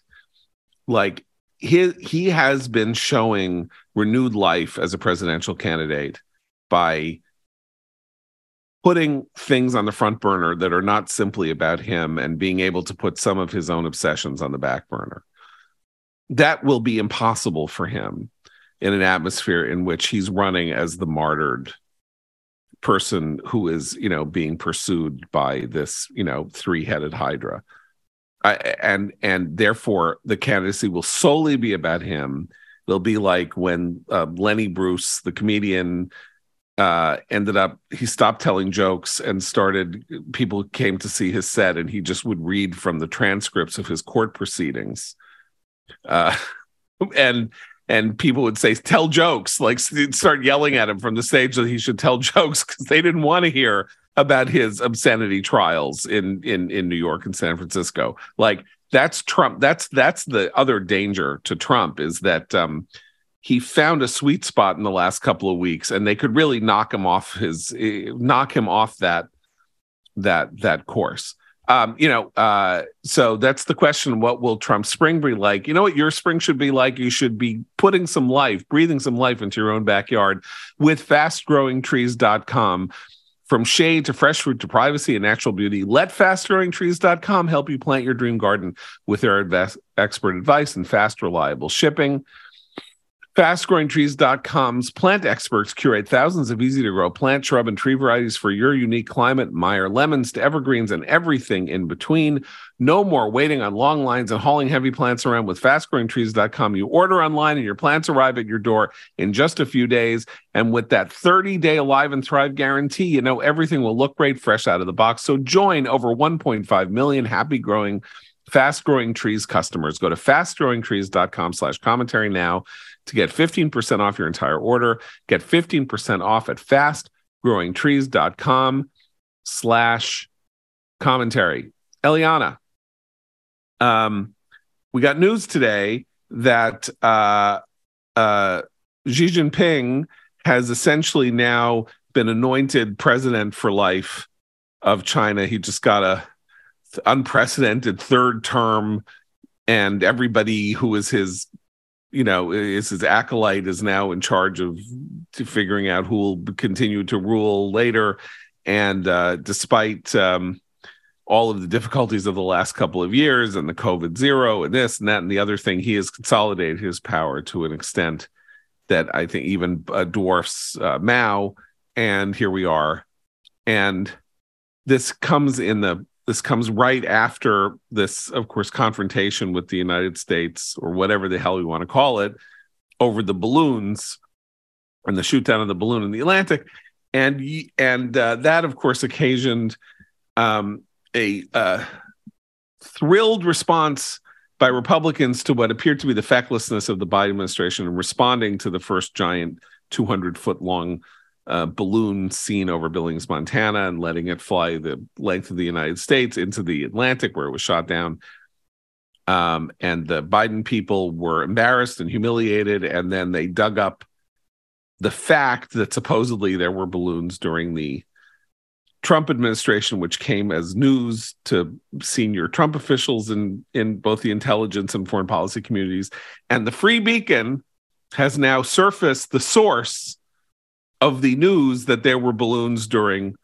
like he he has been showing renewed life as a presidential candidate by putting things on the front burner that are not simply about him and being able to put some of his own obsessions on the back burner. That will be impossible for him in an atmosphere in which he's running as the martyred person who is you know being pursued by this you know three-headed hydra I, and and therefore the candidacy will solely be about him. They'll be like when uh, lenny bruce the comedian uh, ended up he stopped telling jokes and started people came to see his set and he just would read from the transcripts of his court proceedings. Uh, and and people would say tell jokes like start yelling at him from the stage that he should tell jokes because they didn't want to hear about his obscenity trials in in in New York and San Francisco like that's Trump that's that's the other danger to Trump is that um he found a sweet spot in the last couple of weeks and they could really knock him off his eh, knock him off that that that course um, you know, uh, so that's the question. What will Trump's spring be like? You know what your spring should be like? You should be putting some life, breathing some life into your own backyard with fastgrowingtrees.com. From shade to fresh fruit to privacy and natural beauty, let fastgrowingtrees.com help you plant your dream garden with their expert advice and fast, reliable shipping. FastGrowingTrees.com's plant experts curate thousands of easy to grow plant, shrub, and tree varieties for your unique climate. Meyer lemons to evergreens and everything in between. No more waiting on long lines and hauling heavy plants around with FastGrowingTrees.com. You order online and your plants arrive at your door in just a few days. And with that 30 day Alive and Thrive guarantee, you know everything will look great fresh out of the box. So join over 1.5 million happy growing fast growing trees customers go to fastgrowingtrees.com slash commentary now to get 15% off your entire order. Get 15% off at fastgrowingtrees.com slash commentary. Eliana, um, we got news today that uh, uh, Xi Jinping has essentially now been anointed president for life of China. He just got a unprecedented third term, and everybody who is his you know, is his acolyte is now in charge of figuring out who will continue to rule later. And uh, despite um, all of the difficulties of the last couple of years and the COVID zero and this and that and the other thing, he has consolidated his power to an extent that I think even uh, dwarfs uh, Mao. And here we are. And this comes in the this comes right after this, of course, confrontation with the United States or whatever the hell we want to call it over the balloons and the shoot down of the balloon in the Atlantic, and and uh, that, of course, occasioned um, a uh, thrilled response by Republicans to what appeared to be the fecklessness of the Biden administration in responding to the first giant 200 foot long uh, balloon seen over Billings, Montana, and letting it fly the length of the United States into the Atlantic, where it was shot down. Um, and the Biden people were embarrassed and humiliated, and then they dug up the fact that supposedly there were balloons during the Trump administration, which came as news to senior Trump officials in in both the intelligence and foreign policy communities, and the Free Beacon has now surfaced the source of the news that there were balloons during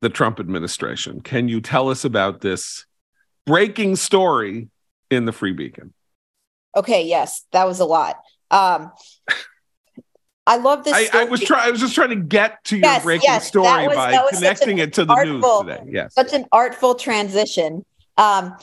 the Trump administration. Can you tell us about this breaking story in the Free Beacon? Okay, yes, that was a lot. Um, I love this. I, I, was trying. I was just trying to get to your yes, breaking yes, story was, by connecting it to the artful, news today. Yes, such an artful transition. Um,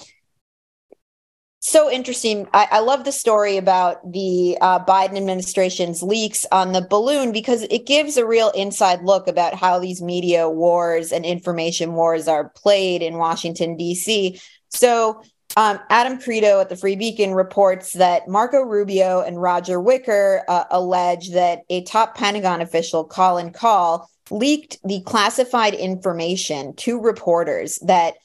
so interesting. I, I, love the story about the uh, Biden administration's leaks on the balloon because it gives a real inside look about how these media wars and information wars are played in Washington, D.C. So, um, Adam Kredo at the Free Beacon reports that Marco Rubio and Roger Wicker uh, allege that a top Pentagon official, Colin Kahl, leaked the classified information to reporters that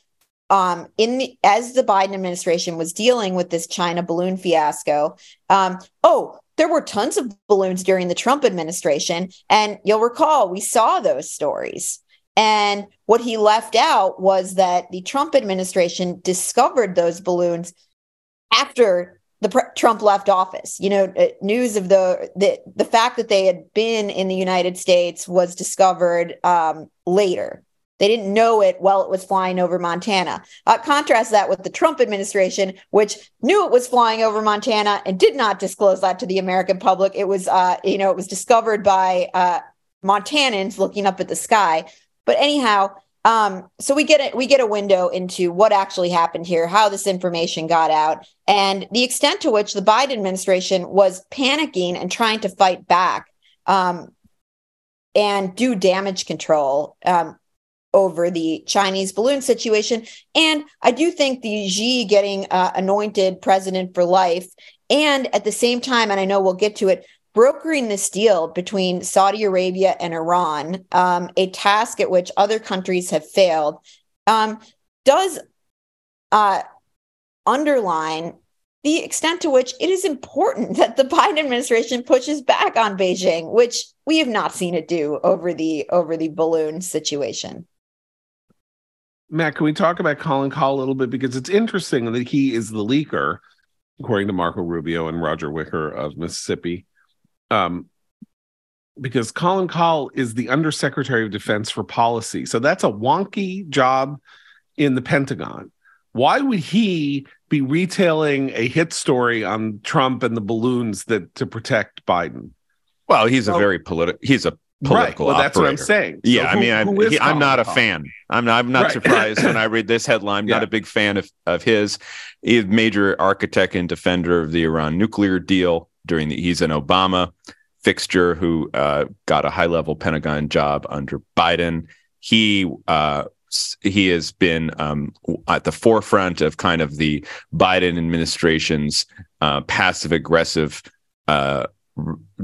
um, in the, as the Biden administration was dealing with this China balloon fiasco, um, oh, there were tons of balloons during the Trump administration. And you'll recall we saw those stories. And what he left out was that the Trump administration discovered those balloons after the pre- Trump left office. You know, uh, news of the, the the fact that they had been in the United States was discovered um, later. They didn't know it while it was flying over Montana. Uh, contrast that with the Trump administration, which knew it was flying over Montana and did not disclose that to the American public. It was, uh, you know, it was discovered by uh, Montanans looking up at the sky. But anyhow, um, so we get it. We get a window into what actually happened here, how this information got out, and the extent to which the Biden administration was panicking and trying to fight back um, and do damage control. Um, over the Chinese balloon situation. And I do think the Xi getting uh, anointed president for life, and at the same time, and I know we'll get to it, brokering this deal between Saudi Arabia and Iran, um, a task at which other countries have failed, um, does uh, underline the extent to which it is important that the Biden administration pushes back on Beijing, which we have not seen it do over the over the balloon situation. Matt, can we talk about Colin Kahl a little bit because it's interesting that he is the leaker, according to Marco Rubio and Roger Wicker of Mississippi. Um, because Colin Kahl is the Undersecretary of Defense for Policy, so that's a wonky job in the Pentagon. Why would he be retailing a hit story on Trump and the balloons that to protect Biden? Well, he's a very political. He's a political. Right. Well, that's what I'm saying. Yeah, so I mean, I, am not a fan. I'm not. I'm not right. surprised when I read this headline. I'm yeah. not a big fan of of his. He's major architect and defender of the Iran nuclear deal. During the, he's an Obama fixture who uh, got a high level Pentagon job under Biden. He uh, he has been um, at the forefront of kind of the Biden administration's uh, passive aggressive uh,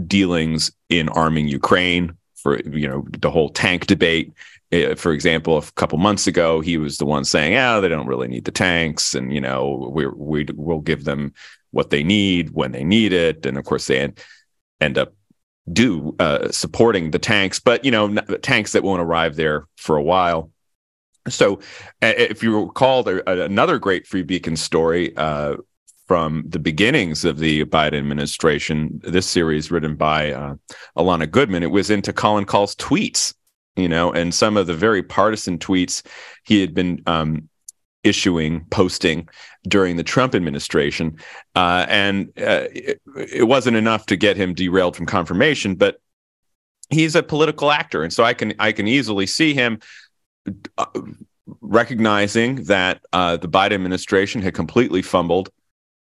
dealings in arming Ukraine, for you know the whole tank debate. Uh, for example, a couple months ago, he was the one saying, "Yeah, they don't really need the tanks, and you know we we will give them what they need when they need it." And of course, they end, end up do uh, supporting the tanks, but you know tanks that won't arrive there for a while. So, if you recall, there, another great Free Beacon story uh, from the beginnings of the Biden administration, this series written by uh, Alana Goodman, it was into Colin Kahl's tweets, you know, and some of the very partisan tweets he had been um, issuing, posting during the Trump administration. Uh, and uh, it, it wasn't enough to get him derailed from confirmation, but he's a political actor. And so I can, I can easily see him uh, recognizing that uh, the Biden administration had completely fumbled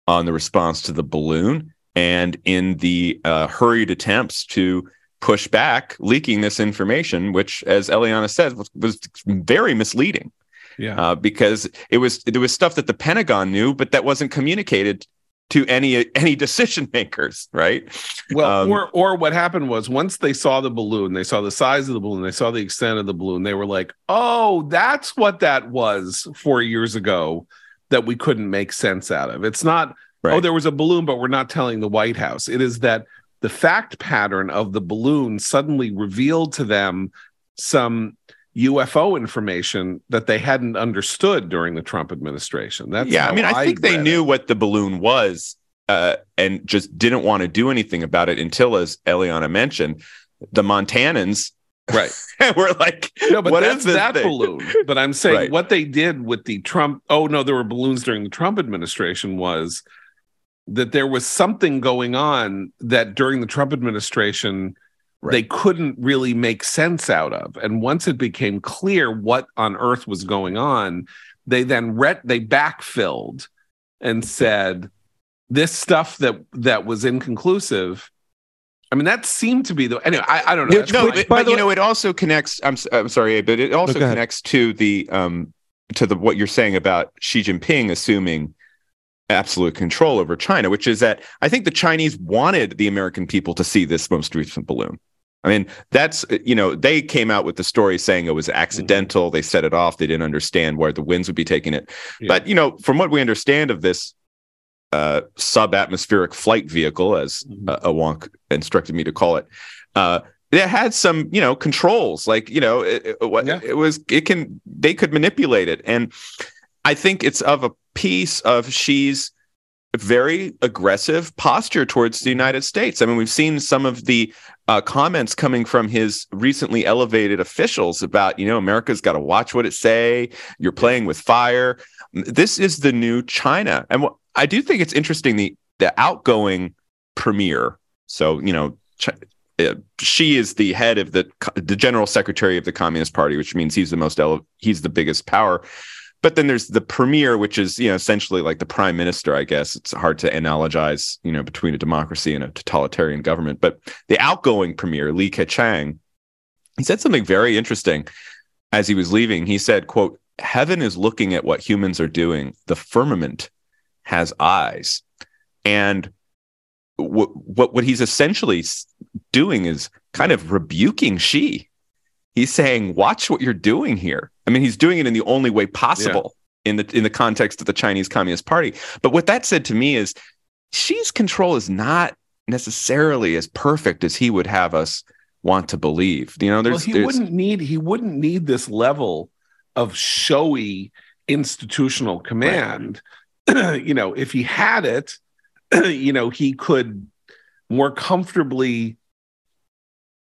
on the response to the balloon, and in the uh, hurried attempts to push back, leaking this information, which, as Eliana said, was, was very misleading. Yeah, uh, because it was there was stuff that the Pentagon knew, but that wasn't communicated to any any decision makers, right? Well, um, or or what happened was once they saw the balloon, they saw the size of the balloon, they saw the extent of the balloon, they were like, "Oh, that's what that was 4 years ago that we couldn't make sense out of." It's not, oh, right. "Oh, there was a balloon, but we're not telling the White House." It is that the fact pattern of the balloon suddenly revealed to them some UFO information that they hadn't understood during the Trump administration. That's yeah. I mean, I, I think they knew it. what the balloon was uh, and just didn't want to do anything about it until, as Eliana mentioned, the Montanans. Right. we're like, no, but that's that thing? balloon. But I'm saying right. what they did with the Trump. Oh no, there were balloons during the Trump administration. Was that there was something going on that during the Trump administration right. they couldn't really make sense out of. And once it became clear what on earth was going on, they then re- they backfilled and said this stuff that that was inconclusive. I mean, that seemed to be the anyway. I, I don't know. no, but, but you know, it also connects. I'm I'm sorry, but it also connects to the um to the what you're saying about Xi Jinping assuming absolute control over China, which is that I think the Chinese wanted the American people to see this most recent balloon. I mean, that's, you know, they came out with the story saying it was accidental. Mm-hmm. They set it off. They didn't understand where the winds would be taking it. Yeah. But, you know, from what we understand of this uh, sub-atmospheric flight vehicle, as mm-hmm. uh, Awonk instructed me to call it, uh, it had some, you know, controls. Like, you know, it, it, yeah. it was, it can, they could manipulate it. And I think it's of a piece of Xi's very aggressive posture towards the United States. I mean, we've seen some of the uh, comments coming from his recently elevated officials about, you know, America's got to watch what it say. You're playing with fire. This is the new China, and what, I do think it's interesting the the outgoing premier. So, you know, Ch- uh, Xi is the head of the the general secretary of the Communist Party, which means he's the most ele- he's the biggest power. But then there's the premier, which is you know essentially like the prime minister. I guess it's hard to analogize you know between a democracy and a totalitarian government. But the outgoing premier, Li Keqiang, he said something very interesting as he was leaving. He said, "quote Heaven is looking at what humans are doing. The firmament has eyes," and what what what he's essentially doing is kind of rebuking Xi. He's saying, "Watch what you're doing here." I mean, he's doing it in the only way possible yeah. in the in the context of the Chinese Communist Party. But what that said to me is Xi's control is not necessarily as perfect as he would have us want to believe. You know, there's well, he there's, wouldn't need he wouldn't need this level of showy institutional command. Right. you know, if he had it, you know, he could more comfortably,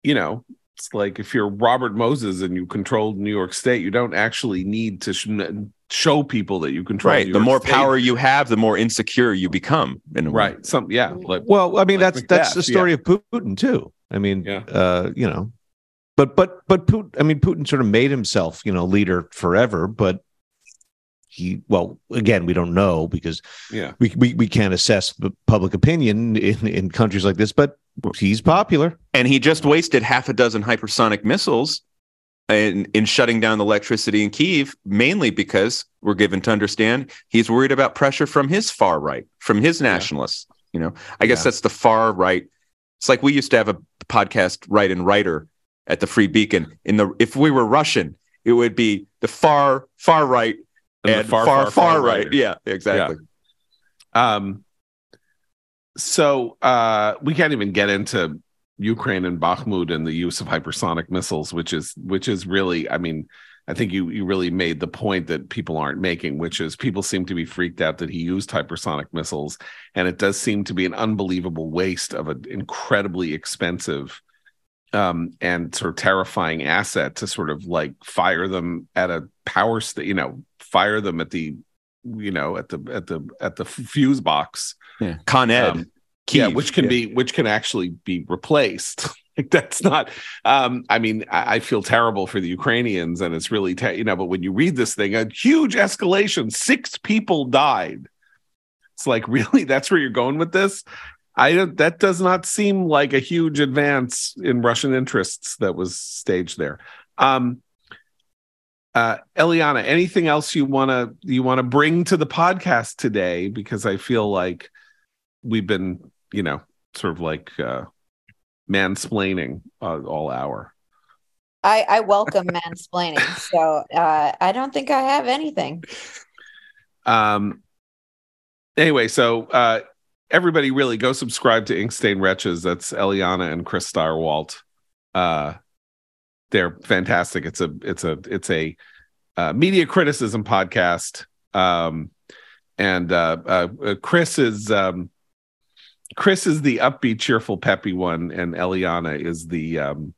you know, it's like if you're Robert Moses and you control New York State, you don't actually need to sh- show people that you control. Right. the more State. power you have, the more insecure you become. In a right. Way. Some yeah. Like, well, I mean like that's Macbeth, that's the story yeah. of Putin too. I mean, yeah. uh, you know, but but but Putin. I mean, Putin sort of made himself, you know, leader forever, but he well again we don't know because yeah we, we, we can't assess public opinion in, in countries like this but he's popular and he just wasted half a dozen hypersonic missiles in, in shutting down the electricity in Kiev, mainly because we're given to understand he's worried about pressure from his far right, from his nationalists. Yeah. You know, I guess yeah. that's the far right. It's like we used to have a podcast, Right and Writer, at the Free Beacon. In the if we were Russian, it would be the far far right and, far, far, far, far right. right. Yeah, exactly. Yeah. Um, so uh, we can't even get into Ukraine and Bakhmut and the use of hypersonic missiles, which is which is really, I mean, I think you you really made the point that people aren't making, which is people seem to be freaked out that he used hypersonic missiles, and it does seem to be an unbelievable waste of an incredibly expensive um, and sort of terrifying asset to sort of like fire them at a power station, you know, fire them at the you know at the at the at the fuse box. Yeah. Con ed um, yeah which can yeah. be which can actually be replaced. Like that's not um i mean I, I, feel terrible for the ukrainians and it's really te- you know but when you read this thing a huge escalation six people died. It's like really? That's where you're going with this? I don't that does not seem like a huge advance in russian interests that was staged there. Um uh eliana anything else you want to you want to bring to the podcast today because i feel like we've been you know sort of like uh mansplaining uh, all hour. I, I welcome mansplaining, so uh, I don't think I have anything. Um. Anyway, so uh, everybody really go subscribe to Ink Stained Wretches. That's Eliana and Chris Stirewalt. Uh, they're fantastic. It's a it's a it's a uh, media criticism podcast. Um, and uh, uh, Chris is um, Chris is the upbeat, cheerful, peppy one, and Eliana is the um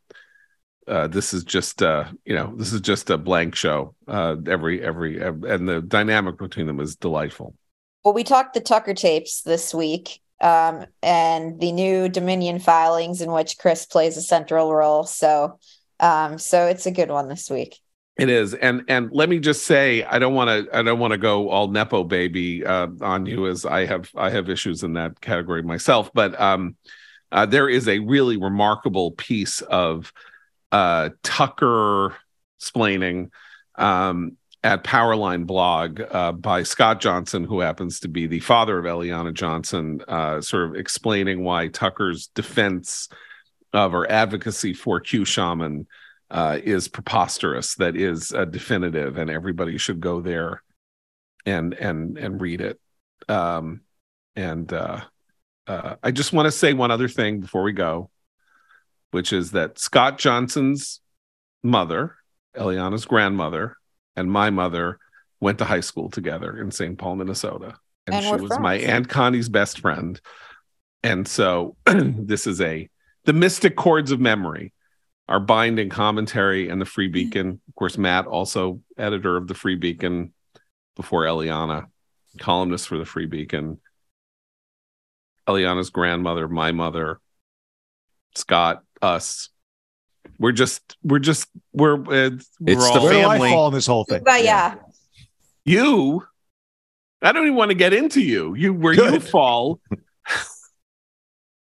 uh this is just uh you know this is just a blank show uh every every and the dynamic between them is delightful well we talked the tucker tapes this week um and the new dominion filings in which chris plays a central role so um so it's a good one this week it is, and and let me just say, I don't want to, I don't want to go all nepo baby uh, on you, as I have, I have issues in that category myself. But um, uh, there is a really remarkable piece of uh, Tucker splaining um, at Powerline blog uh, by Scott Johnson, who happens to be the father of Eliana Johnson, uh, sort of explaining why Tucker's defense of or advocacy for Q Shaman uh, is preposterous, that is uh, definitive, and everybody should go there and and and read it. Um, and uh, uh, I just want to say one other thing before we go, which is that Scott Johnson's mother, Eliana's grandmother, and my mother went to high school together in St. Paul, Minnesota, and, and she was friends. my aunt Connie's best friend. And so this is a the mystic chords of memory our binding commentary and the Free. Beacon. Of course, Matt, also editor of the Free Beacon before Eliana, columnist for the Free Beacon. Eliana's grandmother, my mother, Scott, us. We're just, we're just, we're, uh, we're it's all, the family. fall in this whole thing. But yeah. You, I don't even want to get into you. You, where Good. you fall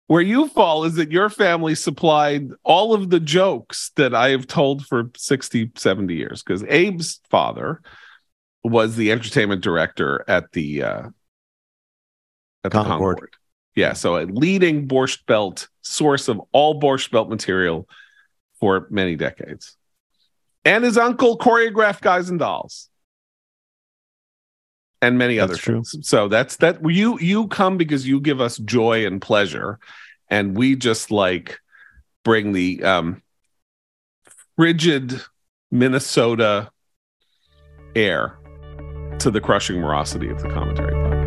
where you fall is that your family supplied all of the jokes that I have told for 60, 70 years. Because Abe's father was the entertainment director at the uh at the Concord. Concord. Yeah, so a leading Borscht Belt source of all Borscht Belt material for many decades. And his uncle choreographed Guys and Dolls and many that's other true. things. So that's that you you come because you give us joy and pleasure and we just like bring the um frigid Minnesota air to the crushing morosity of the commentary podcast.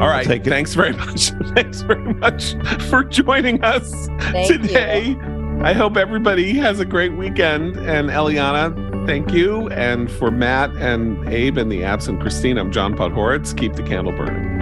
All right. Thanks very much. thanks very much for joining us Thank today. You. I hope everybody has a great weekend. And Eliana, thank you. And for Matt and Abe and the absent Christine, I'm John Podhoretz. Keep the candle burning.